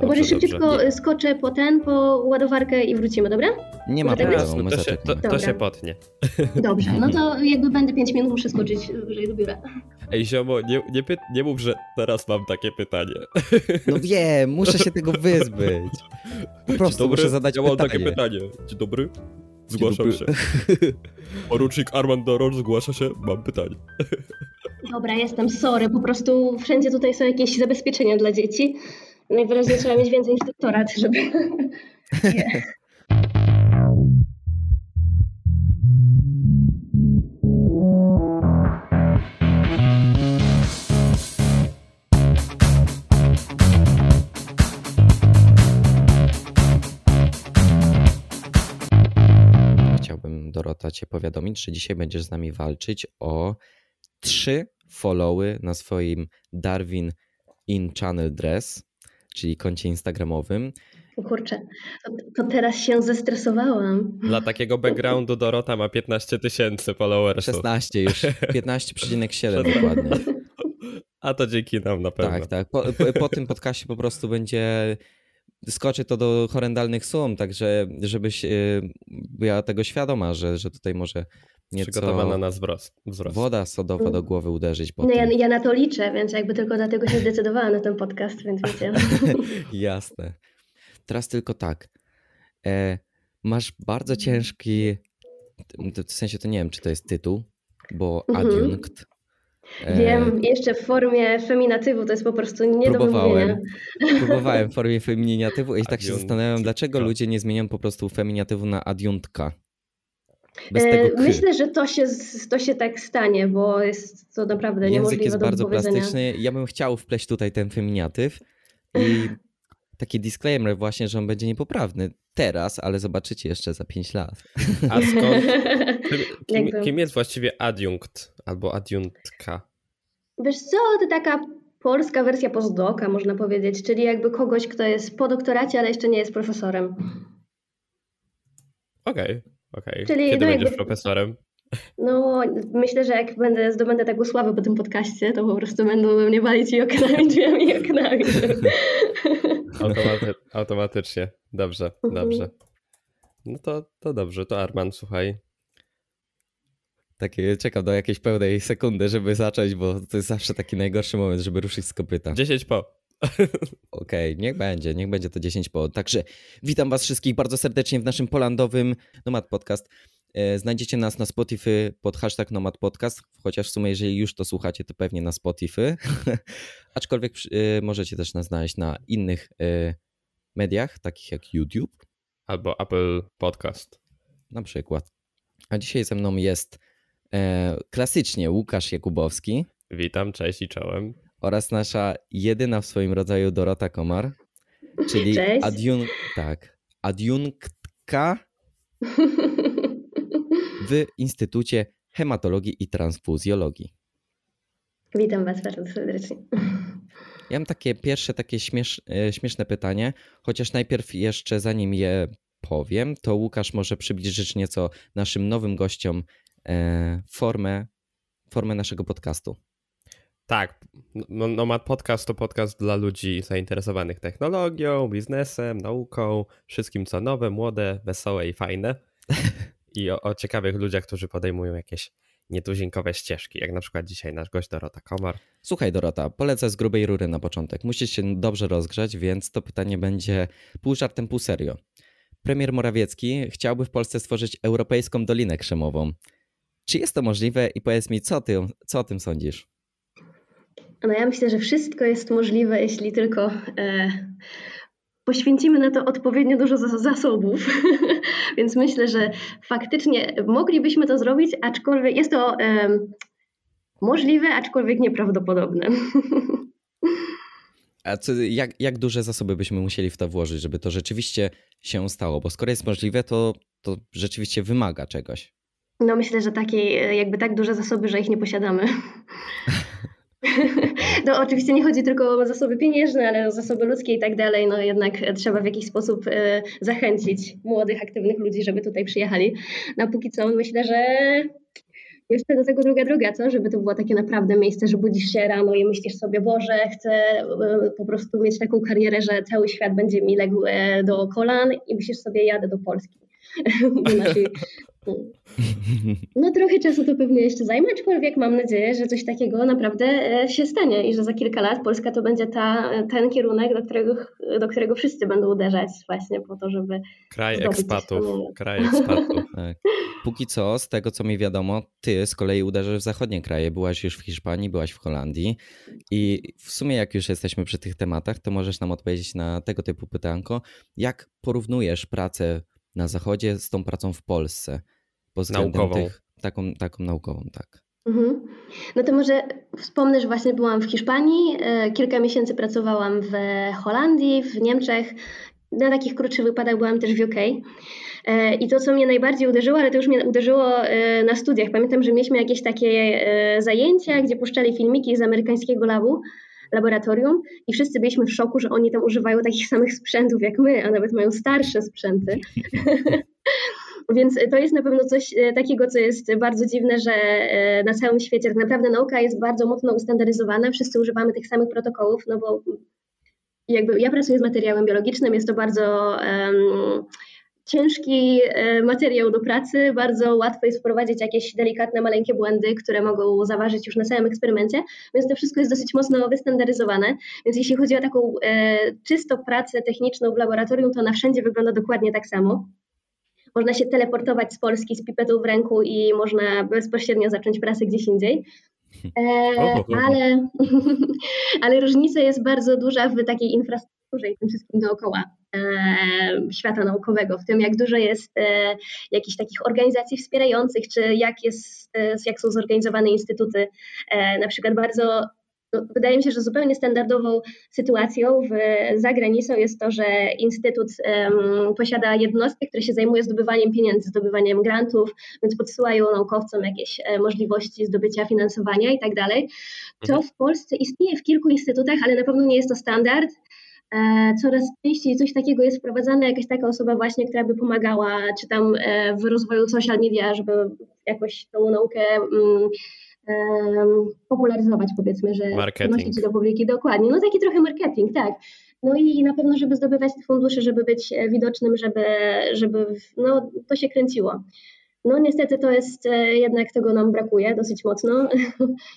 to może szybciutko skoczę po ten, po ładowarkę i wrócimy, dobra? Nie ma tak problemu, my to, się, to, to się potnie. Dobrze, no to jakby będę 5 minut, muszę skoczyć wyżej do biura. Ej, ziomo, nie, nie, py, nie mów, że teraz mam takie pytanie. No wiem, muszę się tego wyzbyć. Po prostu dobry, muszę zadać ja mam pytanie. takie pytanie. Dzień dobry. Zgłaszam Dzień się. Porucznik Armand Doron zgłasza się, mam pytanie. Dobra, jestem sorry, po prostu wszędzie tutaj są jakieś zabezpieczenia dla dzieci. Najwyraźniej trzeba mieć więcej niż doktorat, żeby... Chciałbym, Dorota, Cię powiadomić, że dzisiaj będziesz z nami walczyć o trzy followy na swoim Darwin in Channel Dress, czyli koncie instagramowym. O Kurczę, to, to teraz się zestresowałam. Dla takiego backgroundu Dorota ma 15 tysięcy followersów. 16 już, 15,7 dokładnie. A to dzięki nam na pewno. Tak, tak. Po, po, po tym podcastie po prostu będzie. Skoczy to do horrendalnych sum, także żebyś y, była tego świadoma, że, że tutaj może Przygotowana nieco na wzrost. wzrost. woda sodowa do głowy uderzyć. Po No ja, ja na to liczę, więc jakby tylko dlatego się zdecydowałam na ten podcast, więc wiecie. Jasne. Teraz tylko tak. E, masz bardzo ciężki. W sensie to nie wiem, czy to jest tytuł, bo Mhm. adiunkt. E, Wiem, jeszcze w formie feminatywu to jest po prostu nie do Próbowałem. wymówienia. Próbowałem w formie feminiatywu i tak się zastanawiam, dlaczego ludzie nie zmieniają po prostu feminiatywu na adiuntka. Bez E, tego k. Myślę, że to się, to się tak stanie, bo jest to naprawdę Język niemożliwe jest do bardzo plastyczny. Ja bym chciał wpleść tutaj ten feminiatyw i taki disclaimer właśnie, że on będzie niepoprawny teraz, ale zobaczycie jeszcze za 5 lat. A skąd? Kim, kim, kim jest właściwie adiunkt albo adiunktka? Wiesz co, to taka polska wersja postdoka, można powiedzieć, czyli jakby kogoś, kto jest po doktoracie, ale jeszcze nie jest profesorem. Okej, okej. Czyli Kiedy no będziesz jakby- profesorem? No, myślę, że jak będę, zdobędę taką sławę po tym podcaście, to po prostu będą mnie walić i oknami, drzwiami i oknami. Automaty automatycznie. Dobrze, Mhm. dobrze. No to, to dobrze, to Arman, słuchaj. Takie czekam do jakiejś pełnej sekundy, żeby zacząć, bo to jest zawsze taki najgorszy moment, żeby ruszyć z kopyta. 10 po. Okej, niech będzie, niech będzie to 10 po. Także witam was wszystkich bardzo serdecznie w naszym polandowym Nomad Podcast. E, Znajdziecie nas na Spotify pod hashtag Nomad Podcast, chociaż w sumie jeżeli już to słuchacie, to pewnie na Spotify. Aczkolwiek e, możecie też nas znaleźć na innych e, mediach, takich jak YouTube Albo Apple Podcast. na przykład. A dzisiaj ze mną jest klasycznie Łukasz Jakubowski Witam, cześć i czołem. Oraz nasza jedyna w swoim rodzaju Dorota Komar, czyli Cześć. adiun tak, adiunktka w Instytucie Hematologii i Transfuzjologii. Witam Was bardzo serdecznie. Ja mam takie pierwsze takie śmiesz, e, śmieszne pytanie, chociaż najpierw jeszcze zanim je powiem, to Łukasz może przybliżyć nieco naszym nowym gościom e, formę, formę naszego podcastu. Tak, no, Nomad Podcast to podcast dla ludzi zainteresowanych technologią, biznesem, nauką, wszystkim co nowe, młode, wesołe i fajne. I o, o ciekawych ludziach, którzy podejmują jakieś nietuzinkowe ścieżki, jak na przykład dzisiaj nasz gość Dorota Komar. Słuchaj Dorota, polecę z grubej rury na początek. Musisz się dobrze rozgrzać, więc to pytanie będzie pół żartem, pół serio. Premier Morawiecki chciałby w Polsce stworzyć Europejską Dolinę Krzemową. Czy jest to możliwe i powiedz mi, co, ty, co o tym sądzisz? No ja myślę, że wszystko jest możliwe, jeśli tylko e, poświęcimy na to odpowiednio dużo zas- zasobów. Więc myślę, że faktycznie moglibyśmy to zrobić, aczkolwiek jest to e, możliwe, aczkolwiek nieprawdopodobne. A co, jak, jak duże zasoby byśmy musieli w to włożyć, żeby to rzeczywiście się stało? Bo skoro jest możliwe, to, to rzeczywiście wymaga czegoś. No myślę, że takiej e, jakby tak duże zasoby, że ich nie posiadamy. No oczywiście nie chodzi tylko o zasoby pieniężne, ale o zasoby ludzkie i tak dalej. No jednak trzeba w jakiś sposób e, zachęcić młodych, aktywnych ludzi, żeby tutaj przyjechali. No póki co myślę, że Jeszcze do tego druga droga, co? Żeby to było takie naprawdę miejsce, że budzisz się rano i myślisz sobie, Boże, chcę e, po prostu mieć taką karierę, że cały świat będzie mi legł e, do kolan i myślisz sobie, jadę do Polski. do naszej no trochę czasu to pewnie jeszcze zajmie, aczkolwiek mam nadzieję, że coś takiego naprawdę e, się stanie i że za kilka lat Polska to będzie ta, ten kierunek, do którego, do którego wszyscy będą uderzać właśnie po to, żeby Kraj ekspatów, kraj ekspatów. tak. Póki co, z tego co mi wiadomo, ty z kolei uderzasz w zachodnie kraje. Byłaś już w Hiszpanii, byłaś w Holandii i w sumie jak już jesteśmy przy tych tematach, to możesz nam odpowiedzieć na tego typu pytanko. Jak porównujesz pracę na zachodzie z tą pracą w Polsce? pod naukową. Tych, taką, taką naukową, tak. Mhm. No to może wspomnę, że właśnie byłam w Hiszpanii, e, kilka miesięcy pracowałam w Holandii, w Niemczech, na takich krótszych wypadach byłam też w UK. E, I to, co mnie najbardziej uderzyło, ale to już mnie uderzyło e, na studiach. Pamiętam, że mieliśmy jakieś takie zajęcia, gdzie puszczali filmiki z amerykańskiego labu, laboratorium i wszyscy byliśmy w szoku, że oni tam używają takich samych sprzętów jak my, a nawet mają starsze sprzęty. Więc to jest na pewno coś e, takiego, co jest bardzo dziwne, że e, na całym świecie tak naprawdę nauka jest bardzo mocno ustandaryzowana, wszyscy używamy tych samych protokołów, no bo jakby ja pracuję z materiałem biologicznym, jest to bardzo um, ciężki e, materiał do pracy, bardzo łatwo jest wprowadzić jakieś delikatne, maleńkie błędy, które mogą zaważyć już na całym eksperymencie, więc to wszystko jest dosyć mocno wystandaryzowane. Więc jeśli chodzi o taką e, czysto pracę techniczną w laboratorium, to na wszędzie wygląda dokładnie tak samo. Można się teleportować z Polski z pipetą w ręku i można bezpośrednio zacząć pracę gdzieś indziej. E, ale, ale różnica jest bardzo duża w takiej infrastrukturze i tym wszystkim dookoła świata naukowego, w tym jak dużo jest e, jakichś takich organizacji wspierających, czy jak, jest, e, jak są zorganizowane instytuty. E, na przykład bardzo no, wydaje mi się, że zupełnie standardową sytuacją w, za granicą jest to, że Instytut um, posiada jednostkę, która się zajmuje zdobywaniem pieniędzy, zdobywaniem grantów, więc podsyłają naukowcom jakieś e, możliwości zdobycia finansowania i tak dalej. To mhm. w Polsce istnieje w kilku instytutach, ale na pewno nie jest to standard. E, coraz częściej coś takiego jest wprowadzane, jakaś taka osoba właśnie, która by pomagała, czy tam e, w rozwoju social media, żeby jakoś tą naukę mm, popularyzować, powiedzmy, że marketing. do publiki. Dokładnie, no taki trochę marketing, tak. No i na pewno, żeby zdobywać te fundusze, żeby być e, widocznym, żeby, żeby no, to się kręciło. No niestety to jest jednak tego nam brakuje dosyć mocno.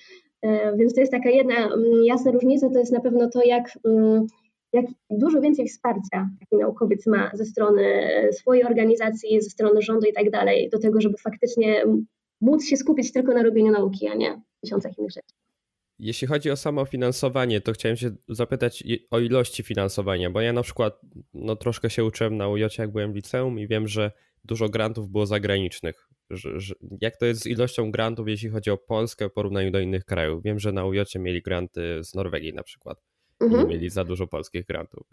Więc to jest taka jedna mm, jasna różnica, to jest na pewno to, jak, mm, jak dużo więcej wsparcia taki naukowiec ma ze strony swojej organizacji, ze strony rządu i tak dalej, do tego, żeby faktycznie móc się skupić tylko na robieniu nauki, a nie tysiącach innych rzeczy. Jeśli chodzi o samo finansowanie, to chciałem się zapytać o ilości finansowania, bo ja na przykład no, troszkę się uczyłem na UJ, jak byłem w liceum i wiem, że dużo grantów było zagranicznych. Jak to jest z ilością grantów, jeśli chodzi o Polskę w porównaniu do innych krajów? Wiem, że na UJ mieli granty z Norwegii na przykład mhm. nie mieli za dużo polskich grantów.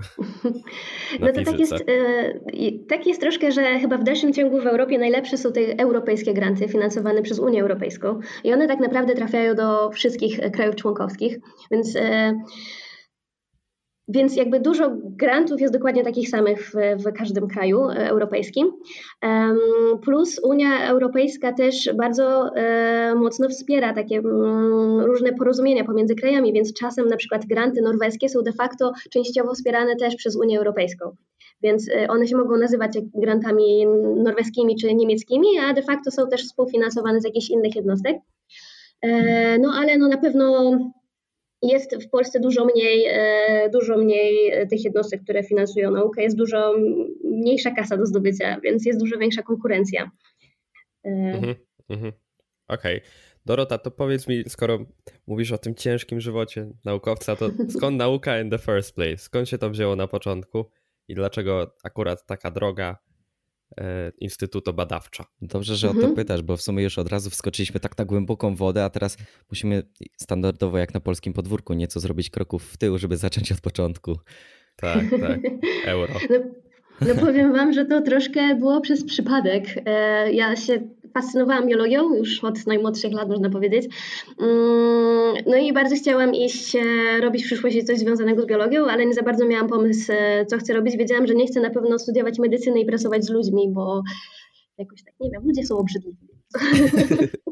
no to tak jest, e, tak jest troszkę, że chyba w dalszym ciągu w Europie najlepsze są te europejskie granty finansowane przez Unię Europejską i one tak naprawdę trafiają do wszystkich krajów członkowskich, więc e, więc jakby dużo grantów jest dokładnie takich samych w, w, każdym kraju e, europejskim. Plus Unia Europejska też bardzo e, mocno wspiera takie mm, różne porozumienia pomiędzy krajami, więc czasem na przykład granty norweskie są de facto częściowo wspierane też przez Unię Europejską. Więc e, one się mogą nazywać grantami norweskimi czy niemieckimi, a de facto są też współfinansowane z jakichś innych jednostek. No ale no na pewno jest w Polsce dużo mniej, e, dużo mniej tych jednostek, które finansują naukę, jest dużo mniejsza kasa do zdobycia, więc jest dużo większa konkurencja. E, mhm, mhm. Okej. Okay. Dorota, to powiedz mi, skoro mówisz o tym ciężkim żywocie naukowca, to skąd nauka in the first place? Skąd się to wzięło na początku i dlaczego akurat taka droga E, Instytutu Badawcza. Dobrze, że mhm. o to pytasz, bo w sumie już od razu wskoczyliśmy tak na głęboką wodę, a teraz musimy standardowo jak na polskim podwórku nieco zrobić kroków w tył, żeby zacząć od początku. Tak, tak. Euro. No, no powiem wam, że to troszkę było przez przypadek. E, ja się fascynowałam biologią już od najmłodszych lat, można powiedzieć. Mm, no i bardzo chciałam iść, e, robić w przyszłości coś związanego z biologią, ale nie za bardzo miałam pomysł, e, co chcę robić. Wiedziałam, że nie chcę na pewno studiować medycyny i pracować z ludźmi, bo jakoś tak, nie wiem, ludzie są obrzydliwi.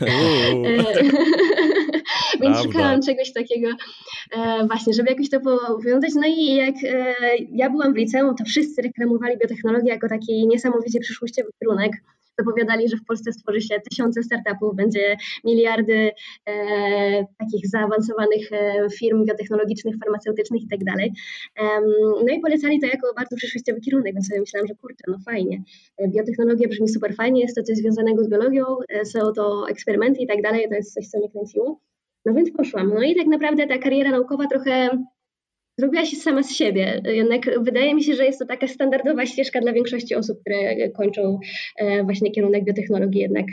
Więc szukałam czegoś takiego e, właśnie, żeby jakoś to powiązać. No i jak e, ja byłam w liceum, to wszyscy reklamowali biotechnologię jako taki niesamowicie przyszłościowy kierunek zapowiadali, że w Polsce stworzy się tysiące startupów, będzie miliardy e, takich zaawansowanych e, firm biotechnologicznych, farmaceutycznych i tak. No i polecali to jako bardzo przyszłościowy kierunek, więc sobie myślałam, że kurczę, no fajnie. Biotechnologia brzmi super fajnie, jest to coś związanego z biologią, e, są to eksperymenty i tak to jest coś, co mnie kręciło. No więc poszłam. No i tak naprawdę ta kariera naukowa trochę zrobiła się sama z siebie. Jednak wydaje mi się, że jest to taka standardowa ścieżka dla większości osób, które kończą e, właśnie kierunek biotechnologii jednak.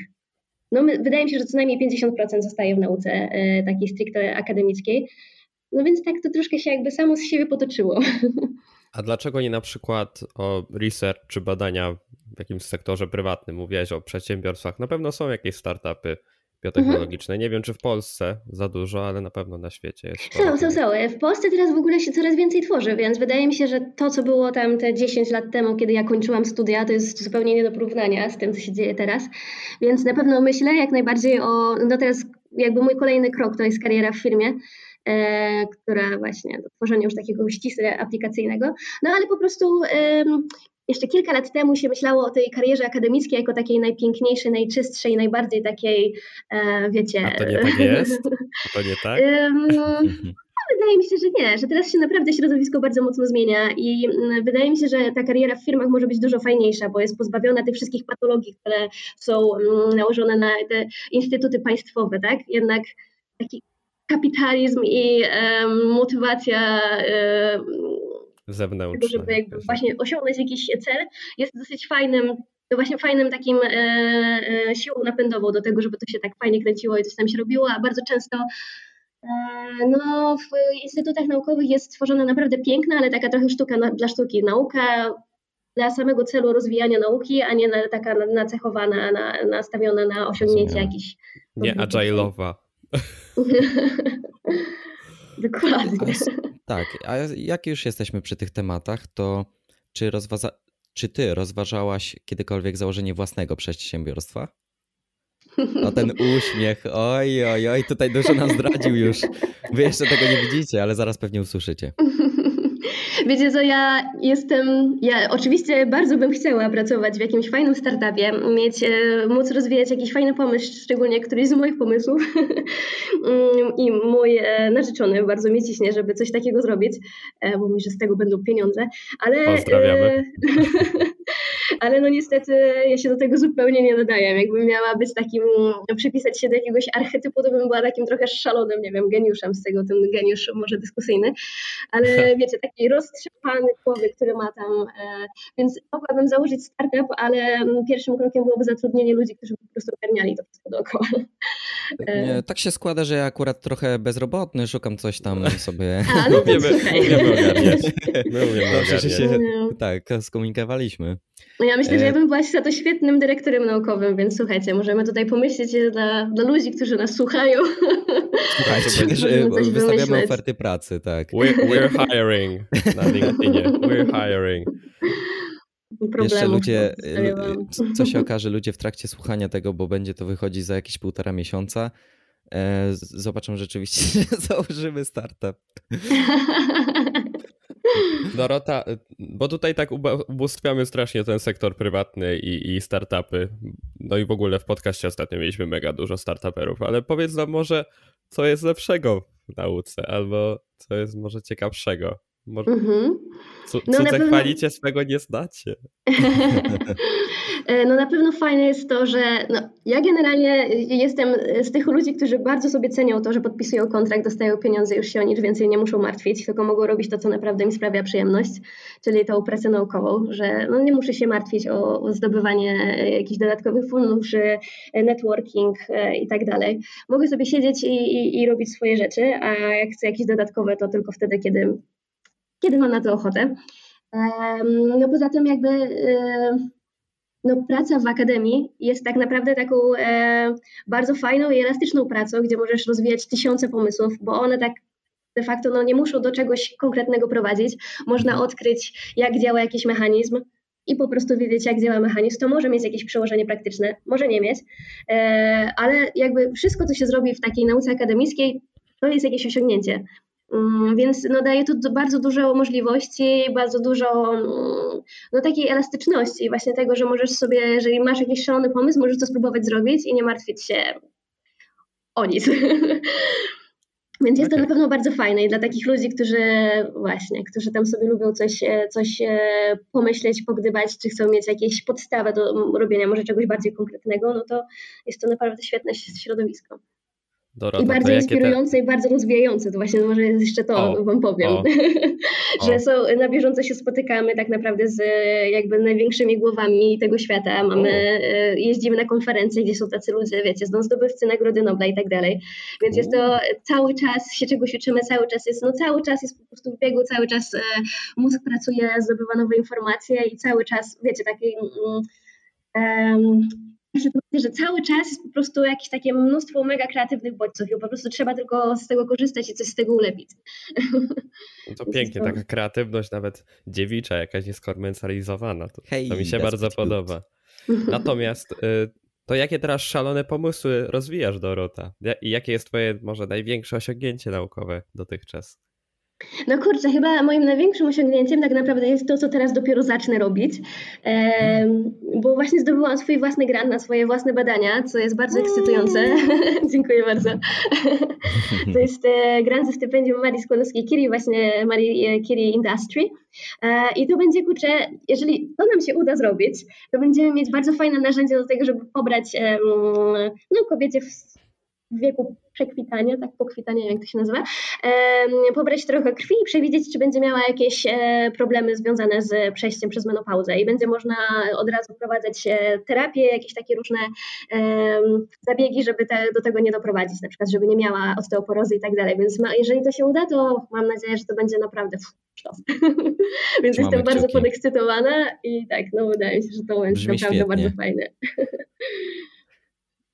No, wydaje mi się, że co najmniej 50% zostaje w nauce e, takiej stricte akademickiej. No więc tak to troszkę się jakby samo z siebie potoczyło. A dlaczego nie na przykład o research czy badania w jakimś sektorze prywatnym? Mówiłeś o przedsiębiorstwach. Na pewno są jakieś startupy, biotechnologiczne. Mhm. Nie wiem, czy w Polsce za dużo, ale na pewno na świecie jest. Są, są, są. W Polsce teraz w ogóle się coraz więcej tworzy, więc wydaje mi się, że to, co było tam te 10 lat temu, kiedy ja kończyłam studia, to jest zupełnie nie do porównania z tym, co się dzieje teraz. Więc na pewno myślę jak najbardziej o, no teraz jakby mój kolejny krok to jest kariera w firmie. E, która właśnie do tworzenia już takiego ścisłe aplikacyjnego, no ale po prostu e, jeszcze kilka lat temu się myślało o tej karierze akademickiej jako takiej najpiękniejszej, najczystszej, najbardziej takiej, e, wiecie... A to nie tak jest? A to nie tak? wydaje mi się, że nie, że teraz się naprawdę środowisko bardzo mocno zmienia i mm, wydaje mi się, że ta kariera w firmach może być dużo fajniejsza, bo jest pozbawiona tych wszystkich patologii, które są mm, nałożone na te instytuty państwowe, tak? Jednak taki kapitalizm i um, motywacja um, zewnętrzne. Tego, żeby jakby właśnie osiągnąć jakiś cel, jest dosyć fajnym, właśnie fajnym takim e, e, siłą napędową do tego, żeby to się tak fajnie kręciło i coś tam się robiło, a bardzo często e, no, w instytutach naukowych jest tworzona naprawdę piękna, ale taka trochę sztuka na, dla sztuki. Nauka dla samego celu rozwijania nauki, a nie na, taka nacechowana, na, nastawiona na osiągnięcie jakichś... Nie agile'owa. Dokładnie. Tak, a jak już jesteśmy przy tych tematach, to czy, rozwaza, czy ty rozważałaś kiedykolwiek założenie własnego przedsiębiorstwa? O ten uśmiech, oj, oj, oj, tutaj dużo nam zdradził już. Wy jeszcze tego nie widzicie, ale zaraz pewnie usłyszycie. Wiecie co, ja jestem, ja oczywiście bardzo bym chciała pracować w jakimś fajnym startupie, mieć, e, móc rozwijać jakiś fajny pomysł, szczególnie któryś z moich pomysłów mm, i mój e, narzeczony bardzo mnie ciśnie, żeby coś takiego zrobić, e, bo mówi, że z tego będą pieniądze, ale... Pozdrawiamy. ale no niestety ja się do tego zupełnie nie nadaję. Jakbym miała być takim, przypisać się do jakiegoś archetypu, to bym była takim trochę szalonym, nie wiem, geniuszem z tego, ten geniusz może dyskusyjny, ale wiecie, taki roztrzepany człowiek, który ma tam, e, więc mogłabym założyć startup, ale pierwszym krokiem byłoby zatrudnienie ludzi, którzy po prostu ogarniali to wszystko dookoła. Nie, tak się składa, że ja akurat trochę bezrobotny, szukam coś tam sobie. A, no to umiemy, umiemy ogarniać. My umiemy Dobrze, że się tak, skomunikowaliśmy. No ja myślę, że ja e, bym była za to świetnym dyrektorem naukowym, więc słuchajcie, możemy tutaj pomyśleć dla, dla ludzi, którzy nas słuchają. Słuchajcie, że wystawiamy wymyśleć. oferty pracy, tak. We're, we're hiring na LinkedInie. We're hiring. Problemów Jeszcze ludzie, co się okaże, ludzie w trakcie słuchania tego, bo będzie to wychodzić za jakieś półtora miesiąca, e, zobaczą rzeczywiście, że założymy startup. Dorota, bo tutaj tak ubóstwiamy strasznie ten sektor prywatny i, i startupy. No i w ogóle w podcaście ostatnio mieliśmy mega dużo startuperów, ale powiedz nam może, co jest lepszego w nauce, albo co jest może ciekawszego. Może... Mhm. no, cudze pewno... chwalicie, swego nie znacie. E, no na pewno fajne jest to, że no, ja generalnie jestem z tych ludzi, którzy bardzo sobie cenią to, że podpisują kontrakt, dostają pieniądze, już się o nic więcej nie muszą martwić, tylko mogą robić to, co naprawdę mi sprawia przyjemność, czyli tą pracę naukową, że no, nie muszę się martwić o, o zdobywanie jakichś dodatkowych funduszy, networking e, i tak dalej. Mogę sobie siedzieć i, i, i robić swoje rzeczy, a jak chcę jakieś dodatkowe, to tylko wtedy, kiedy kiedy mam na to ochotę. No poza tym jakby no, praca w akademii jest tak naprawdę taką e, bardzo fajną i elastyczną pracą, gdzie możesz rozwijać tysiące pomysłów, bo one tak de facto no, nie muszą do czegoś konkretnego prowadzić. Można odkryć, jak działa jakiś mechanizm, i po prostu wiedzieć, jak działa mechanizm, to może mieć jakieś przełożenie praktyczne, może nie mieć, e, ale jakby wszystko, co się zrobi w takiej nauce akademickiej, to jest jakieś osiągnięcie. Mm, więc no, daje to bardzo dużo możliwości, bardzo dużo mm, no, takiej elastyczności, właśnie tego, że możesz sobie, jeżeli masz jakiś szalony pomysł, możesz to spróbować zrobić i nie martwić się o nic. Więc jest okay. to na pewno bardzo fajne i dla takich ludzi, którzy właśnie, którzy tam sobie lubią coś, e, coś e, pomyśleć, pogdybać, czy chcą mieć jakieś podstawę do robienia może czegoś bardziej konkretnego, no to jest to naprawdę świetne środowisko. Dorota, I bardzo inspirujące te... i bardzo rozwijające. To właśnie może jeszcze to o, wam powiem. O, że. Są, na bieżąco się spotykamy tak naprawdę z jakby największymi głowami tego świata. Mamy, e, jeździmy na konferencje, gdzie są tacy ludzie, wiecie, zdobywcy Nagrody Nobla i tak dalej. Więc jest to cały czas się czegoś uczymy, cały czas jest, no cały czas jest po prostu w biegu, cały czas e, mózg pracuje, zdobywa nowe informacje i cały czas, wiecie, taki um, że cały czas jest po prostu jakieś takie mnóstwo mega kreatywnych bodźców i po prostu trzeba tylko z tego korzystać i coś z tego ulepić. No to pięknie, taka kreatywność nawet dziewicza, jakaś nieskomercjalizowana. To, Hej, to mi się bardzo podoba. Natomiast y, to jakie teraz szalone pomysły rozwijasz, Dorota? I jakie jest twoje może największe osiągnięcie naukowe dotychczas? No kurczę, chyba moim największym osiągnięciem tak naprawdę jest to, co teraz dopiero zacznę robić, e, bo właśnie zdobyłam swój własny grant na swoje własne badania, co jest bardzo ekscytujące. Dziękuję bardzo. to jest e, grant ze stypendium Marii Skłodowskiej-Curie, właśnie Marii Curie Industry. E, I to będzie, kurczę, jeżeli to nam się uda zrobić, to będziemy mieć bardzo fajne narzędzie do tego, żeby pobrać no, kobiecie w wieku przekwitania, tak pokwitania, jak to się nazywa, pobrać trochę krwi i przewidzieć, czy będzie miała jakieś e, problemy związane z przejściem przez menopauzę i będzie można od razu wprowadzać e, terapię, jakieś takie różne zabiegi, żeby te, do tego nie doprowadzić, na przykład, żeby nie miała osteoporozy i tak dalej, więc ma, jeżeli to się uda, to mam nadzieję, że to będzie naprawdę sztos. więc Trzymamy jestem bardzo podekscytowana i tak, no wydaje mi się, że to będzie naprawdę świetnie. bardzo fajne.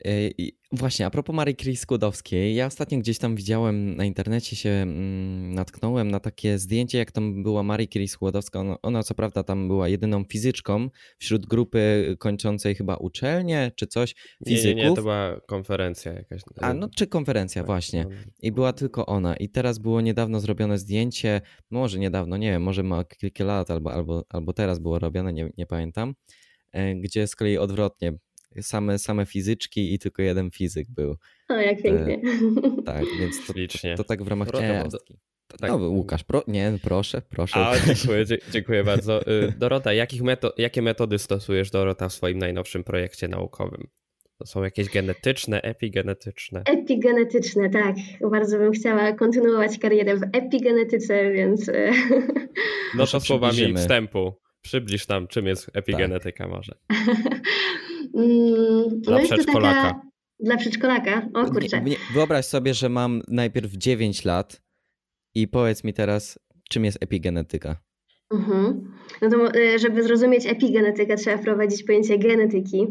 E, właśnie, a propos Marii Curie Skłodowskiej, ja ostatnio gdzieś tam widziałem na internecie się mm, natknąłem na takie zdjęcie, jak tam była Marii Curie Skłodowska. Ona, ona, co prawda tam była jedyną fizyczką wśród grupy kończącej chyba uczelnię czy coś, fizyków. Nie, nie, nie to była konferencja jakaś. A no czy konferencja, tak, właśnie. No. I była tylko ona. I teraz było niedawno zrobione zdjęcie, może niedawno, nie wiem, może ma kilka lat albo, albo, albo teraz było robione, nie, nie pamiętam, e, gdzie z kolei odwrotnie same, same fizyczki i tylko jeden fizyk był. O, jak pięknie. E, tak, więc to, to, to tak w ramach ciekawostki. Tak. No, Łukasz, pro, nie, proszę, proszę. A, dziękuję, dziękuję bardzo. Y, Dorota, jakich meto jakie metody stosujesz, Dorota, w swoim najnowszym projekcie naukowym? To są jakieś genetyczne, epigenetyczne? Epigenetyczne, tak. Bardzo bym chciała kontynuować karierę w epigenetyce, więc... E, no to słowami wstępu. Przybliż nam, czym jest epigenetyka tak. może. Mm, dla no przedszkolaka. Taka, dla przedszkolaka, o kurczę. Wyobraź sobie, że mam najpierw 9 lat i powiedz mi teraz, czym jest epigenetyka. Mhm. No to, e, żeby zrozumieć epigenetykę, trzeba wprowadzić pojęcie genetyki.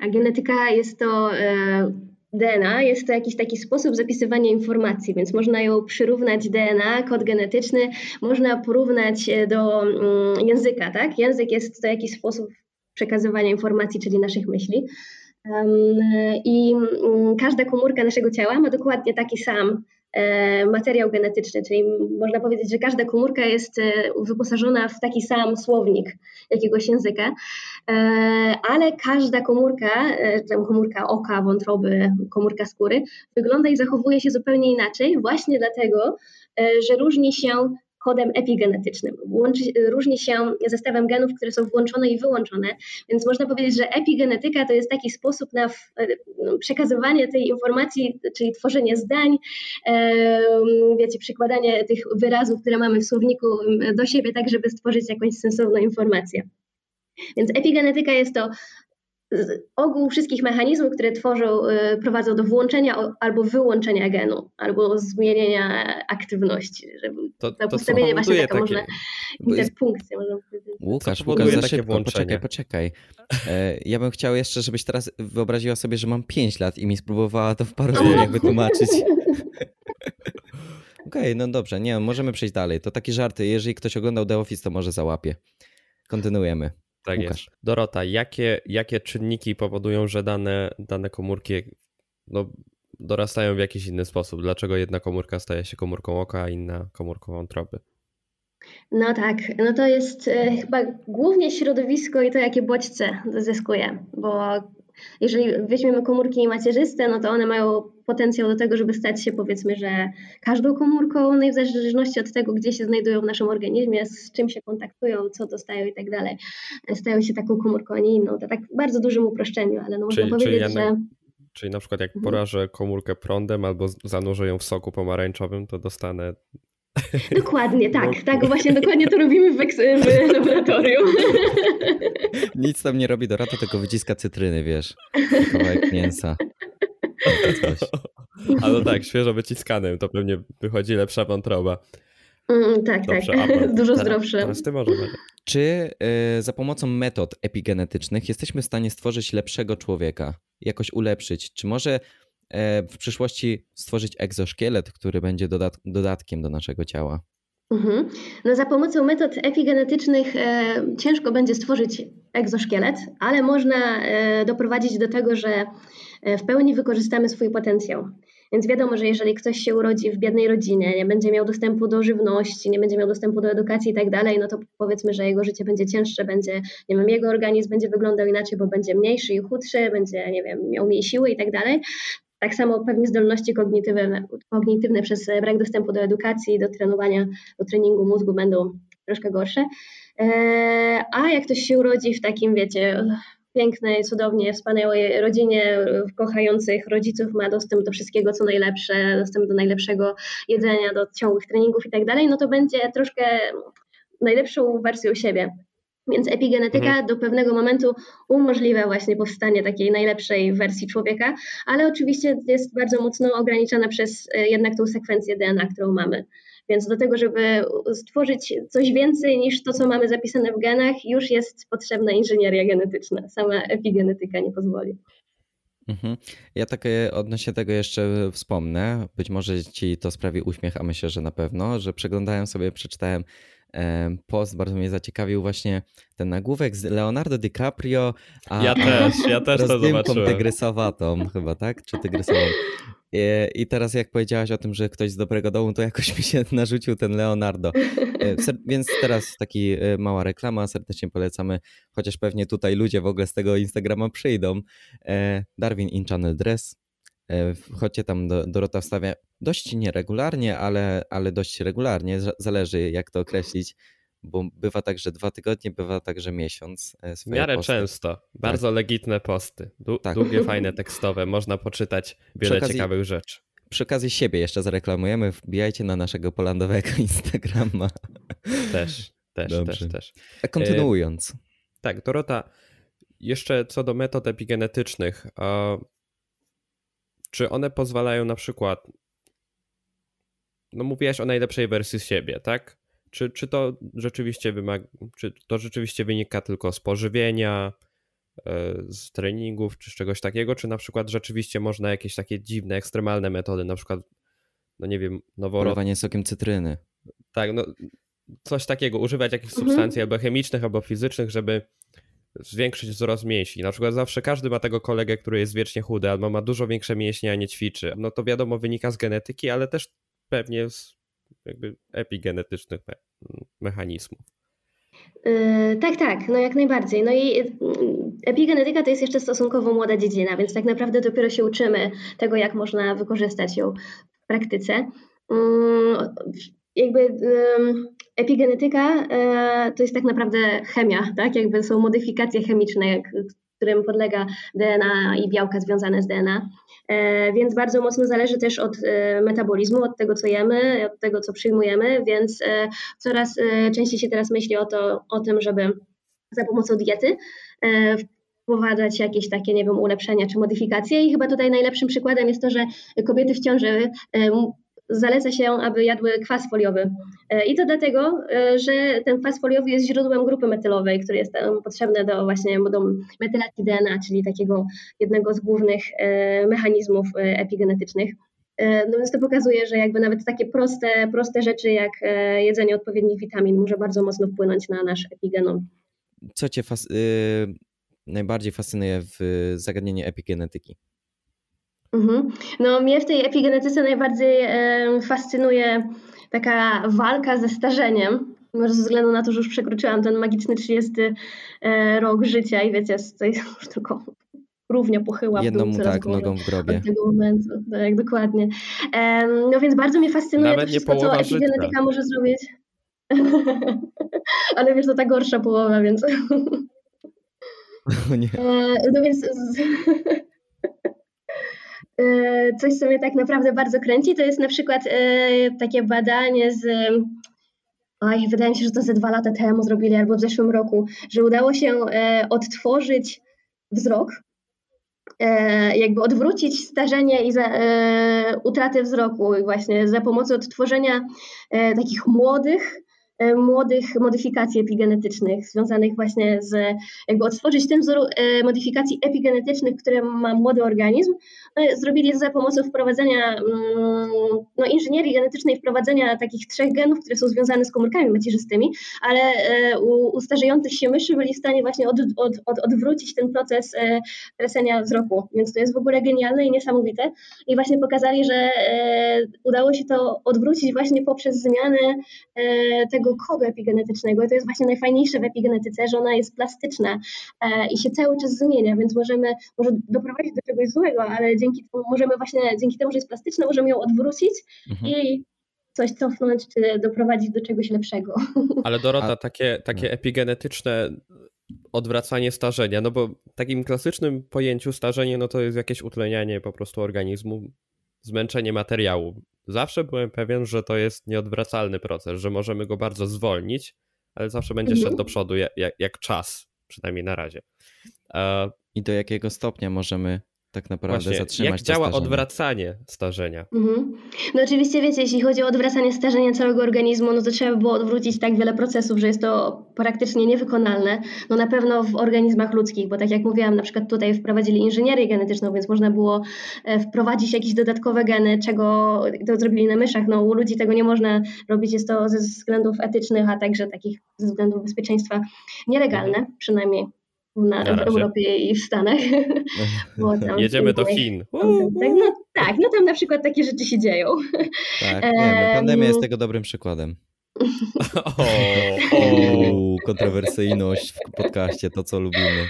A genetyka jest to e, DNA, jest to jakiś taki sposób zapisywania informacji, więc można ją przyrównać DNA, kod genetyczny, można porównać do mm, języka, tak? Język jest to jakiś sposób przekazywania informacji, czyli naszych myśli. I mm, każda komórka naszego ciała ma dokładnie taki sam e, materiał genetyczny, czyli można powiedzieć, że każda komórka jest e, wyposażona w taki sam słownik jakiegoś języka, e, ale każda komórka, komórka oka, wątroby, komórka skóry, wygląda i zachowuje się zupełnie inaczej, właśnie dlatego, że różni się kodem epigenetycznym. Łączy, różni się zestawem genów, które są włączone i wyłączone, więc można powiedzieć, że epigenetyka to jest taki sposób na no, przekazywanie tej informacji, czyli tworzenie zdań, wiecie, przykładanie tych wyrazów, które mamy w słowniku do siebie, tak żeby stworzyć jakąś sensowną informację. Więc epigenetyka jest to ogół wszystkich mechanizmów, które tworzą, y, prowadzą do włączenia albo wyłączenia genu, albo zmienienia aktywności. Żeby to, to postawienie właśnie taka takie... można interpunkcja, można. Łukasz, Łukasz, za szybko, poczekaj, poczekaj. E, ja bym chciał jeszcze, żebyś teraz wyobraziła sobie, że mam 5 lat i mi spróbowała to w paru zdaniach wytłumaczyć. Okej, okay, no dobrze, nie, możemy przejść dalej. To takie żarty, jeżeli ktoś oglądał The Office, to może załapie. Kontynuujemy. Tak Łukasz. jest. Dorota, jakie, jakie czynniki powodują, że dane, dane komórki no, dorastają w jakiś inny sposób? Dlaczego jedna komórka staje się komórką oka, a inna komórką wątroby? No tak, no to jest e, chyba głównie środowisko i to, jakie bodźce zyskuje, bo jeżeli weźmiemy komórki macierzyste, no to one mają potencjał do tego, żeby stać się powiedzmy, że każdą komórką, no i w zależności od tego, gdzie się znajdują w naszym organizmie, z czym się kontaktują, co dostają i tak dalej, stają się taką komórką, a nie inną. To tak w bardzo dużym uproszczeniu, ale no można Czyli- powiedzieć, czyli ja że... Czyli na przykład jak Mhm. porażę komórkę prądem albo zanurzę ją w soku pomarańczowym, to dostanę... Dokładnie, tak, tak, właśnie dokładnie to robimy w, w laboratorium. Nic tam nie robi Dorota, tylko wyciska cytryny, wiesz. Kawałek mięsa. Coś. A no tak, świeżo wyciskanym, to pewnie wychodzi lepsza wątroba. Mm, tak, Dobrze, tak, Apple. dużo Teraz- zdrowsze. Teraz ty może. Czy y, za pomocą metod epigenetycznych jesteśmy w stanie stworzyć lepszego człowieka? Jakoś ulepszyć? Czy może w przyszłości stworzyć egzoszkielet, który będzie dodat dodatkiem do naszego ciała? Mhm. No za pomocą metod epigenetycznych e, ciężko będzie stworzyć egzoszkielet, ale można e, doprowadzić do tego, że e, w pełni wykorzystamy swój potencjał. Więc wiadomo, że jeżeli ktoś się urodzi w biednej rodzinie, nie będzie miał dostępu do żywności, nie będzie miał dostępu do edukacji i tak dalej, no to powiedzmy, że jego życie będzie cięższe, będzie, nie wiem, jego organizm będzie wyglądał inaczej, bo będzie mniejszy i chudszy, będzie, nie wiem, miał mniej siły i tak dalej. Tak samo pewnie zdolności kognitywne, kognitywne przez brak dostępu do edukacji, do trenowania, do treningu mózgu będą troszkę gorsze. Eee, A jak ktoś się urodzi w takim, wiecie, pięknej, cudownie, wspaniałej rodzinie kochających rodziców, ma dostęp do wszystkiego, co najlepsze, dostęp do najlepszego jedzenia, do ciągłych treningów i tak dalej, no to będzie troszkę najlepszą wersją siebie. Więc epigenetyka Mhm. do pewnego momentu umożliwia właśnie powstanie takiej najlepszej wersji człowieka, ale oczywiście jest bardzo mocno ograniczana przez e, jednak tą sekwencję DNA, którą mamy. Więc do tego, żeby stworzyć coś więcej niż to, co mamy zapisane w genach, już jest potrzebna inżynieria genetyczna. Sama epigenetyka nie pozwoli. Mhm. Ja tak e, odnośnie tego jeszcze wspomnę. Być może ci to sprawi uśmiech, a myślę, że na pewno, że przeglądałem sobie, przeczytałem em, post, bardzo mnie zaciekawił właśnie ten nagłówek z Leonardo DiCaprio, a Ja też, ja też to zobaczyłem. tygrysowatą chyba, tak? Czy tygrysową? I, I teraz jak powiedziałaś o tym, że ktoś z dobrego domu, to jakoś mi się narzucił ten Leonardo. E, Więc teraz taki e, mała reklama, serdecznie polecamy, chociaż pewnie tutaj ludzie w ogóle z tego Instagrama przyjdą. E, Darwin in Channel Dress. E, Chodźcie tam, do, Dorota wstawia dość nieregularnie, ale, ale dość regularnie, za- zależy jak to określić, bo bywa tak, że dwa tygodnie, bywa tak, że miesiąc. e, W miarę posty. często. Bardzo legitne posty. Du- Tak. Długie, fajne tekstowe. Można poczytać wiele okazji- ciekawych rzeczy. Przy okazji siebie jeszcze zareklamujemy, wbijajcie na naszego polandowego Instagrama. Też, też, Dobrze. też, też. A kontynuując. Tak, Dorota, jeszcze co do metod epigenetycznych. Czy one pozwalają na przykład. No, mówiłaś o najlepszej wersji siebie, tak? Czy, czy to rzeczywiście wymaga, czy to rzeczywiście wynika tylko z pożywienia, e, z treningów, czy z czegoś takiego, czy na przykład rzeczywiście można jakieś takie dziwne, ekstremalne metody, na przykład, no nie wiem, noworodki, Polewanie sokiem cytryny. tak, no coś takiego, używać jakichś Mhm. substancji albo chemicznych, albo fizycznych, żeby zwiększyć wzrost mięśni. Na przykład zawsze każdy ma tego kolegę, który jest wiecznie chudy, albo ma dużo większe mięśnie, a nie ćwiczy. No to wiadomo, wynika z genetyki, ale też pewnie z jakby epigenetycznych me mechanizmów. Yy, tak, tak, no jak najbardziej. No i yy, epigenetyka to jest jeszcze stosunkowo młoda dziedzina, więc tak naprawdę dopiero się uczymy tego, jak można wykorzystać ją w praktyce. Yy, jakby epigenetyka yy, to jest tak naprawdę chemia, tak? Jakby są modyfikacje chemiczne, którym podlega DNA i białka związane z DNA. E, Więc bardzo mocno zależy też od e, metabolizmu, od tego, co jemy, od tego, co przyjmujemy, więc e, coraz częściej się teraz myśli o, to, o tym, żeby za pomocą diety wprowadzać jakieś takie, nie wiem, ulepszenia czy modyfikacje i chyba tutaj najlepszym przykładem jest to, że kobiety w ciąży zaleca się, aby jadły kwas foliowy. E, I to dlatego, e, że ten kwas foliowy jest źródłem grupy metylowej, który jest tam potrzebny do właśnie do metylacji DNA, czyli takiego jednego z głównych e, mechanizmów e, epigenetycznych. E, No więc to pokazuje, że jakby nawet takie proste, proste rzeczy jak e, jedzenie odpowiednich witamin może bardzo mocno wpłynąć na nasz epigenom. co cię fas y, najbardziej fascynuje w zagadnieniu epigenetyki? Mhm. No, mnie w tej epigenetyce najbardziej e, fascynuje taka walka ze starzeniem. Może ze względu na to, że już przekroczyłam ten magiczny 30 e, rok życia i wiecie, jest już tylko równie pochyła w Jedną tak, nogą w grobie. Od tego momentu, tak, dokładnie. E, no więc bardzo mnie fascynuje Nawet to nie wszystko, co połowa epigenetyka życia. może zrobić. Ale wiesz, to ta gorsza połowa, więc... O nie. E, no więc coś, co mnie tak naprawdę bardzo kręci, to jest na przykład e, takie badanie z. Oj, wydaje mi się, że to ze dwa lata temu zrobili, albo w zeszłym roku, że udało się e, odtworzyć wzrok, e, jakby odwrócić starzenie i za, e, utratę wzroku, właśnie za pomocą odtworzenia e, takich młodych, e, młodych modyfikacji epigenetycznych, związanych właśnie z, jakby odtworzyć ten wzór e, modyfikacji epigenetycznych, które ma młody organizm. No, zrobili to za pomocą wprowadzenia mm, no, inżynierii genetycznej, wprowadzenia takich trzech genów, które są związane z komórkami macierzystymi, ale e, u, u starzejących się myszy byli w stanie właśnie od, od, od, odwrócić ten proces e, tracenia wzroku. Więc to jest w ogóle genialne i niesamowite. I właśnie pokazali, że e, udało się to odwrócić właśnie poprzez zmianę e, tego kodu epigenetycznego. I to jest właśnie najfajniejsze w epigenetyce, że ona jest plastyczna e, i się cały czas zmienia, więc możemy może doprowadzić do czegoś złego, ale dzięki temu możemy właśnie, dzięki temu, że jest plastyczna, możemy ją odwrócić Mhm. i coś cofnąć, czy doprowadzić do czegoś lepszego. Ale Dorota, A- takie, takie epigenetyczne odwracanie starzenia, no bo w takim klasycznym pojęciu starzenie, no to jest jakieś utlenianie po prostu organizmu, zmęczenie materiału. Zawsze byłem pewien, że to jest nieodwracalny proces, że możemy go bardzo zwolnić, ale zawsze będzie Mhm. szedł do przodu jak, jak, jak czas, przynajmniej na razie. E, I do jakiego stopnia możemy tak naprawdę właśnie, zatrzymać jak działa starzenie? odwracanie starzenia? Mhm. No oczywiście wiecie, jeśli chodzi o odwracanie starzenia całego organizmu, no to trzeba by było odwrócić tak wiele procesów, że jest to praktycznie niewykonalne. No na pewno w organizmach ludzkich, bo tak jak mówiłam, na przykład tutaj wprowadzili inżynierię genetyczną, więc można było e, wprowadzić jakieś dodatkowe geny, czego to zrobili na myszach. No u ludzi tego nie można robić, jest to ze względów etycznych, a także takich ze względów bezpieczeństwa nielegalne, przynajmniej na, Na w. Europie i w Stanach. Jedziemy do Chin. Tak, no, tak, no tam na przykład takie rzeczy się dzieją. Tak, wiemy. Pandemia Em, jest tego dobrym przykładem. O, Uuu, kontrowersyjność w podcaście, to co lubimy.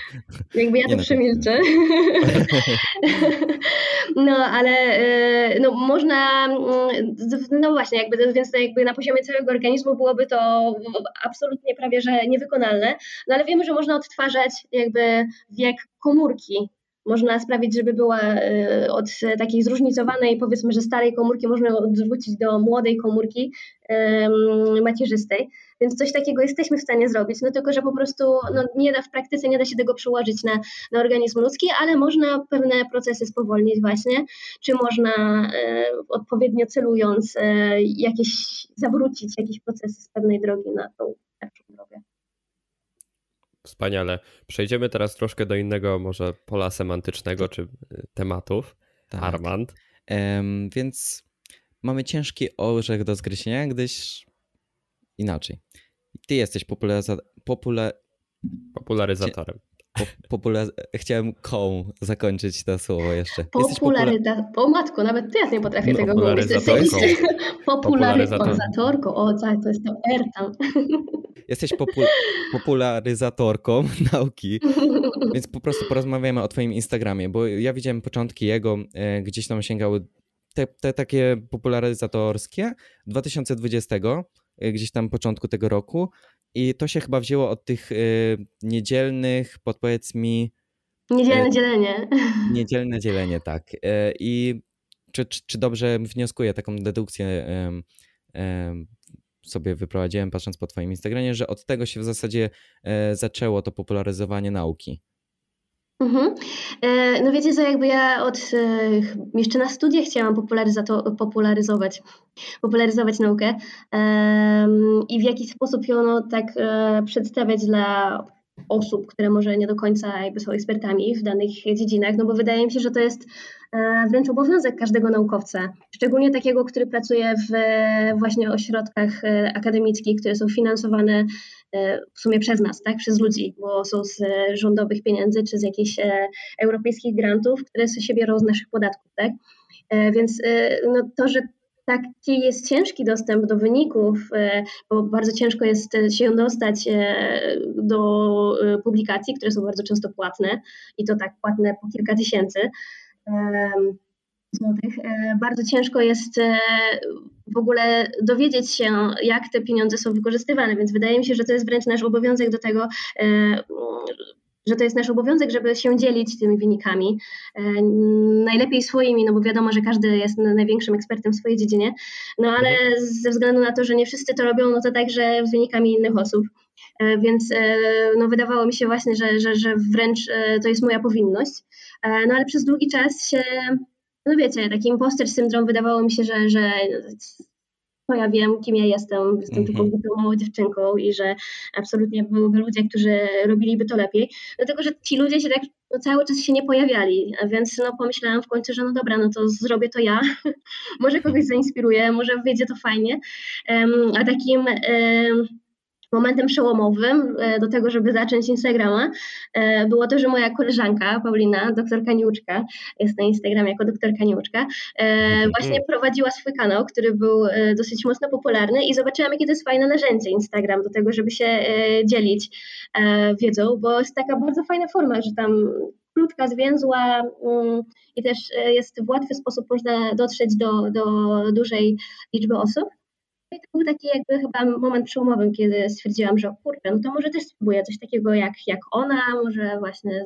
Jakby ja Nie to no, przemilczę. No, ale e, no, można, mm, no właśnie, jakby, więc jakby na poziomie całego organizmu byłoby to absolutnie prawie, że niewykonalne. No ale wiemy, że można odtwarzać jakby wiek komórki. Można sprawić, żeby była e, od takiej zróżnicowanej, powiedzmy, że starej komórki, można odwrócić do młodej komórki macierzystej. Więc coś takiego jesteśmy w stanie zrobić, no tylko, że po prostu no, nie da w praktyce nie da się tego przełożyć na, na organizm ludzki, ale można pewne procesy spowolnić właśnie, czy można e, odpowiednio celując e, jakieś, zawrócić jakieś procesy z pewnej drogi na tą drogę. Wspaniale. Przejdziemy teraz troszkę do innego może pola semantycznego czy y, tematów. Tak. Armand. Em, więc mamy ciężki orzech do zgryzienia, gdyż inaczej. Ty jesteś popularyza... popula... Popularyzatorem. Po, popula... Chciałem koł zakończyć to słowo jeszcze. Jesteś popula... Popularyta... O matko, nawet ty ja nie potrafię No, tego mówić. Popularyzatorką. O tak, to jest to R tam. Jesteś popul... popularyzatorką nauki, więc po prostu porozmawiamy o twoim Instagramie, bo ja widziałem początki jego, e, gdzieś tam sięgały te, te takie popularyzatorskie 2020, e, gdzieś tam początku tego roku i to się chyba wzięło od tych e, niedzielnych, podpowiedz mi, Niedzielne E, dzielenie. niedzielne dzielenie, tak. E, I czy, czy, czy dobrze wnioskuję taką dedukcję sobie wyprowadziłem patrząc po twoim Instagramie, że od tego się w zasadzie e, zaczęło to popularyzowanie nauki. Mhm. E, No wiecie co, jakby ja od e, jeszcze na studiach chciałam popularyzować, popularyzować naukę i w jaki sposób ją no, tak e, przedstawiać dla osób, które może nie do końca jakby są ekspertami w danych dziedzinach, no bo wydaje mi się, że to jest wręcz obowiązek każdego naukowca, szczególnie takiego, który pracuje w właśnie ośrodkach akademickich, które są finansowane w sumie przez nas, tak, przez ludzi, bo są z rządowych pieniędzy czy z jakichś europejskich grantów, które się biorą z naszych podatków, tak. Więc no, to, że taki jest ciężki dostęp do wyników, e, bo bardzo ciężko jest się dostać e, do e, publikacji, które są bardzo często płatne i to tak płatne po kilka tysięcy złotych. Bardzo ciężko jest w ogóle dowiedzieć się, jak te pieniądze są wykorzystywane, więc wydaje mi się, że to jest wręcz nasz obowiązek do tego, że to jest nasz obowiązek, żeby się dzielić tymi wynikami. E, najlepiej swoimi, no bo wiadomo, że każdy jest największym ekspertem w swojej dziedzinie, no ale ze względu na to, że nie wszyscy to robią, no to także wynikami innych osób. E, więc e, no, wydawało mi się właśnie, że, że, że wręcz to jest moja powinność. No ale przez długi czas się, no wiecie, taki imposter syndrom wydawało mi się, że, że to ja wiem, kim ja jestem, jestem mm -hmm. tylko małą dziewczynką i że absolutnie byłyby ludzie, którzy robiliby to lepiej, dlatego że ci ludzie się tak no, cały czas się nie pojawiali, więc no, pomyślałam w końcu, że no dobra, no to zrobię to ja, może kogoś zainspiruję, może wyjdzie to fajnie, um, a takim um, momentem przełomowym e, do tego, żeby zacząć Instagrama, e, było to, że moja koleżanka Paulina, doktor Kaniuczka, jest na Instagramie jako doktor Kaniuczka, e, właśnie prowadziła swój kanał, który był dosyć mocno popularny i zobaczyłam, jakie to jest fajne narzędzie Instagram do tego, żeby się dzielić wiedzą, bo jest taka bardzo fajna forma, że tam krótka, zwięzła mm, i też jest w łatwy sposób można dotrzeć do, do dużej liczby osób. I to był taki jakby chyba moment przełomowy, kiedy stwierdziłam, że kurde, no to może też spróbuję coś takiego jak, jak ona, może właśnie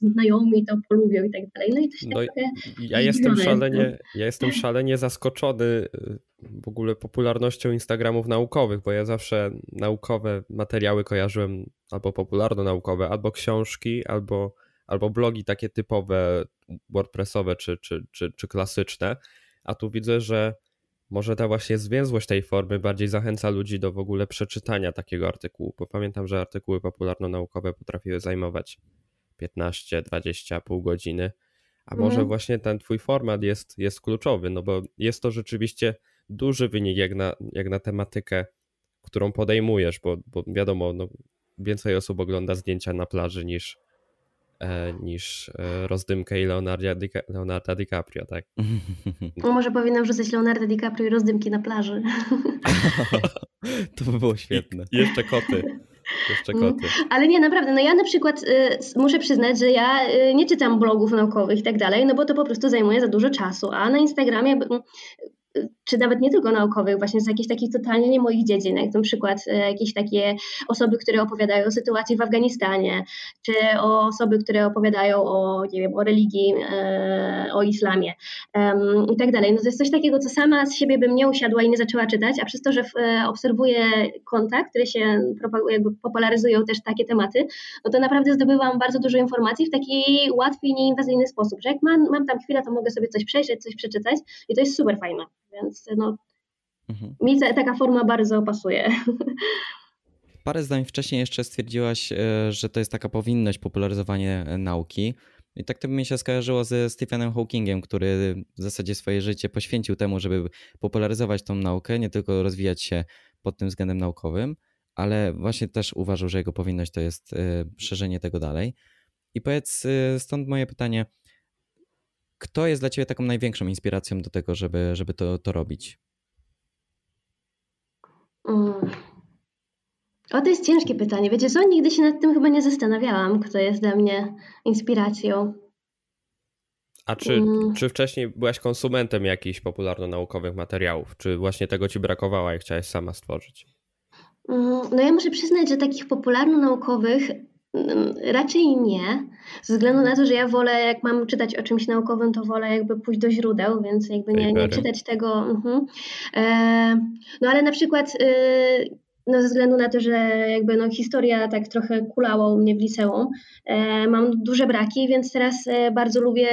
znajomi to polubią i tak dalej. No i to się no, tak ja jestem szalenie, ja jestem szalenie zaskoczony y, w ogóle popularnością Instagramów naukowych, bo ja zawsze naukowe materiały kojarzyłem albo popularno-naukowe, albo książki, albo, albo blogi takie typowe WordPressowe czy, czy, czy, czy klasyczne, a tu widzę, że może ta właśnie zwięzłość tej formy bardziej zachęca ludzi do w ogóle przeczytania takiego artykułu, bo pamiętam, że artykuły popularno-naukowe potrafiły zajmować 15, 20, pół godziny, a może mhm. właśnie ten twój format jest, jest kluczowy, no bo jest to rzeczywiście duży wynik jak na, jak na tematykę, którą podejmujesz, bo, bo wiadomo, no, więcej osób ogląda zdjęcia na plaży niż, niż e, rozdymkę i Leonarda, Di Leonarda DiCaprio, tak? No może powinnam wrzucać Leonardo DiCaprio i rozdymki na plaży. to by było świetne. I jeszcze koty. Jeszcze koty. Ale nie, naprawdę, no ja na przykład y, muszę przyznać, że ja y, nie czytam blogów naukowych i tak dalej, no bo to po prostu zajmuje za dużo czasu, a na Instagramie czy nawet nie tylko naukowych, właśnie z jakichś takich totalnie nie moich dziedzin, jak na przykład e, jakieś takie osoby, które opowiadają o sytuacji w Afganistanie, czy osoby, które opowiadają o, nie wiem, o religii, e, o islamie i tak dalej. No to jest coś takiego, co sama z siebie bym nie usiadła i nie zaczęła czytać, a przez to, że e, obserwuję konta, które się jakby popularyzują też takie tematy, no to naprawdę zdobywam bardzo dużo informacji w taki łatwy nieinwazyjny sposób, że jak mam, mam tam chwilę, to mogę sobie coś przejrzeć, coś przeczytać i to jest super fajne. Więc no, mhm. mi taka forma bardzo pasuje. Parę zdań wcześniej jeszcze stwierdziłaś, e, że to jest taka powinność popularyzowanie e, nauki. I tak to by mi się skojarzyło ze Stephenem Hawkingiem, który w zasadzie swoje życie poświęcił temu, żeby popularyzować tą naukę, nie tylko rozwijać się pod tym względem naukowym, ale właśnie też uważał, że jego powinność to jest e, szerzenie tego dalej. I powiedz, stąd moje pytanie, kto jest dla Ciebie taką największą inspiracją do tego, żeby, żeby to, to robić? Mm. O, to jest ciężkie pytanie. Wiecie co, nigdy się nad tym chyba nie zastanawiałam, kto jest dla mnie inspiracją. A czy, mm. czy wcześniej byłaś konsumentem jakichś popularno-naukowych materiałów? Czy właśnie tego ci brakowało i chciałaś sama stworzyć? Mm, no ja muszę przyznać, że takich popularno-naukowych raczej nie, ze względu na to, że ja wolę, jak mam czytać o czymś naukowym, to wolę jakby pójść do źródeł, więc jakby nie, nie czytać tego. Mhm. E, no ale na przykład y, no ze względu na to, że jakby no historia tak trochę kulała u mnie w liceum, e, mam duże braki, więc teraz e, bardzo lubię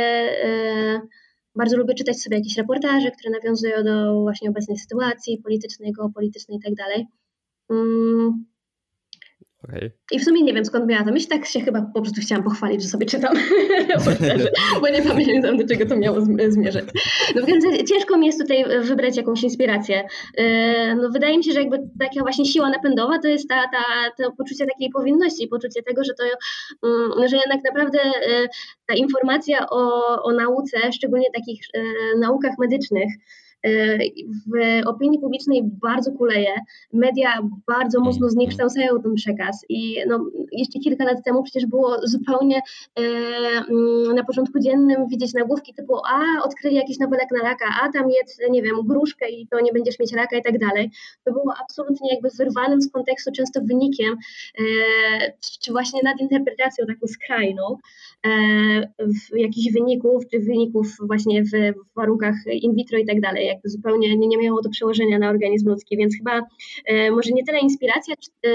bardzo lubię czytać sobie jakieś reportaże, które nawiązują do właśnie obecnej sytuacji politycznej, geopolitycznej i tak dalej. Okay. I w sumie nie wiem skąd miała to myśl, tak się chyba po prostu chciałam pochwalić, że sobie czytam, bo nie pamiętam do czego to miało zmierzać. No więc ciężko mi jest tutaj wybrać jakąś inspirację. E, no wydaje mi się, że jakby taka właśnie siła napędowa to jest ta, ta, to poczucie takiej powinności, poczucie tego, że to, mm, że jednak naprawdę e, ta informacja o, o nauce, szczególnie takich e, naukach medycznych, w opinii publicznej bardzo kuleje. Media bardzo mocno zniekształcają ten przekaz i no, jeszcze kilka lat temu przecież było zupełnie e, mm, na porządku dziennym widzieć nagłówki typu a odkryli jakiś nowy lek na raka, a tam jedz, nie wiem, gruszkę i to nie będziesz mieć raka i tak dalej. To było absolutnie jakby wyrwanym z kontekstu często wynikiem, e, czy właśnie nadinterpretacją taką skrajną jakichś wyników, czy wyników właśnie w warunkach in vitro i tak dalej jakby zupełnie nie, nie miało to przełożenia na organizm ludzki, więc chyba e, może nie tyle inspiracja, e,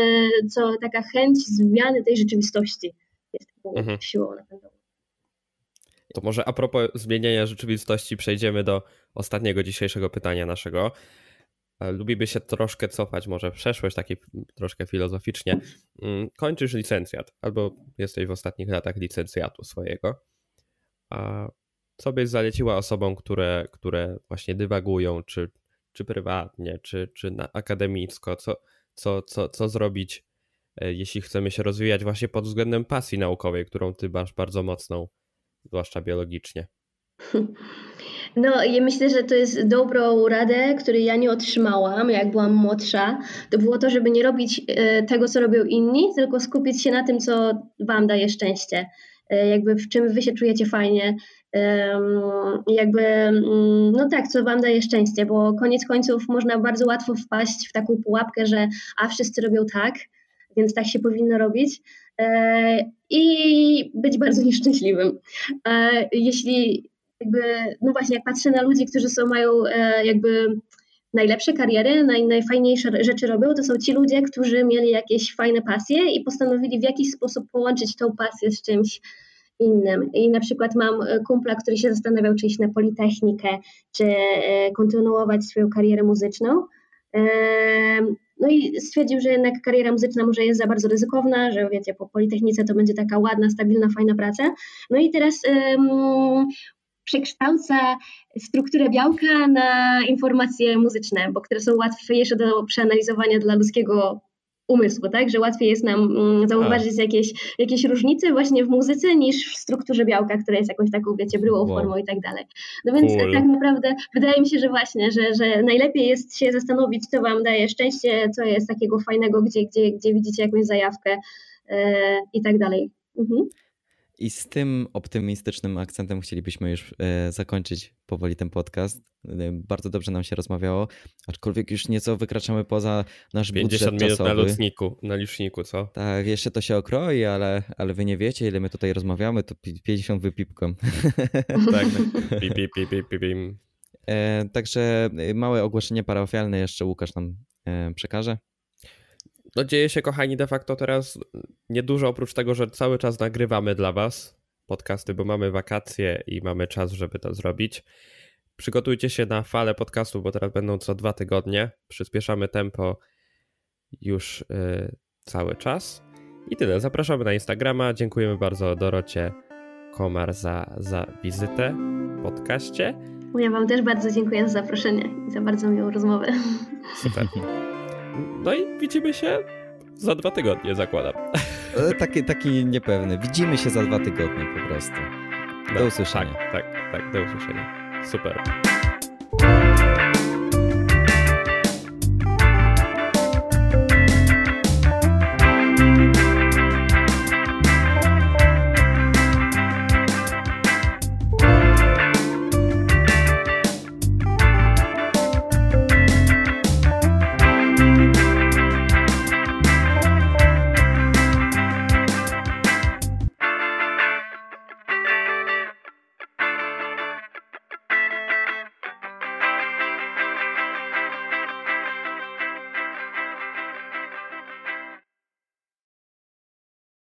co taka chęć zmiany tej rzeczywistości jest taką mhm. siłą napędową. To może a propos zmieniania rzeczywistości przejdziemy do ostatniego dzisiejszego pytania naszego. E, lubimy się troszkę cofać, może w przeszłość, taki troszkę filozoficznie. Mm, kończysz licencjat, albo jesteś w ostatnich latach licencjatu swojego. Byś zaleciła osobom, które, które właśnie dywagują, czy, czy prywatnie, czy, czy na akademicko, co, co, co, co zrobić, e, jeśli chcemy się rozwijać właśnie pod względem pasji naukowej, którą ty masz bardzo mocną, zwłaszcza biologicznie? No, ja myślę, że to jest dobrą radę, której ja nie otrzymałam, jak byłam młodsza. To było to, żeby nie robić e, tego, co robią inni, tylko skupić się na tym, co Wam daje szczęście. E, jakby w czym Wy się czujecie fajnie, jakby, mm, no tak, co Wam daje szczęście, bo koniec końców można bardzo łatwo wpaść w taką pułapkę, że a wszyscy robią tak, więc tak się powinno robić e, i być bardzo nieszczęśliwym. E, jeśli jakby, no właśnie, jak patrzę na ludzi, którzy są, mają jakby najlepsze kariery, naj, najfajniejsze rzeczy robią, to są ci ludzie, którzy mieli jakieś fajne pasje i postanowili w jakiś sposób połączyć tą pasję z czymś innym. I na przykład mam e, kumpla, który się zastanawiał, czy iść na Politechnikę, czy e, kontynuować swoją karierę muzyczną. E, no i stwierdził, że jednak kariera muzyczna może jest za bardzo ryzykowna, że wiecie, po Politechnice to będzie taka ładna, stabilna, fajna praca. No i teraz um, przekształca strukturę białka na informacje muzyczne, bo które są łatwiejsze do przeanalizowania dla ludzkiego umysłu, tak? Że łatwiej jest nam mm, zauważyć jakieś, jakieś różnice właśnie w muzyce niż w strukturze białka, która jest jakąś taką, wiecie, bryłą wow. formą i tak dalej. No więc cool. tak naprawdę wydaje mi się, że właśnie, że, że najlepiej jest się zastanowić, co wam daje szczęście, co jest takiego fajnego, gdzie, gdzie, gdzie widzicie jakąś zajawkę yy, i tak dalej. Mhm. I z tym optymistycznym akcentem chcielibyśmy już e, zakończyć powoli ten podcast. E, bardzo dobrze nam się rozmawiało, aczkolwiek już nieco wykraczamy poza nasz 50 budżet minut na liczniku, na liczniku, co? Tak, jeszcze to się okroi, ale, ale wy nie wiecie, ile my tutaj rozmawiamy, to 50 wypipką. tak. Pip, pip, pip, pip, pip. E, także małe ogłoszenie parafialne jeszcze Łukasz nam przekaże. No dzieje się, kochani, de facto teraz niedużo, oprócz tego, że cały czas nagrywamy dla Was podcasty, bo mamy wakacje i mamy czas, żeby to zrobić. Przygotujcie się na falę podcastów, bo teraz będą co dwa tygodnie. Przyspieszamy tempo już yy, cały czas. I tyle. Zapraszamy na Instagrama. Dziękujemy bardzo Dorocie Komar za, za wizytę w podcaście. Ja Wam też bardzo dziękuję za zaproszenie i za bardzo miłą rozmowę. Super. No i widzimy się za dwa tygodnie, zakładam. E, taki, taki niepewny. Widzimy się za dwa tygodnie po prostu. Do no, usłyszenia. Tak, tak, tak, do usłyszenia. Super.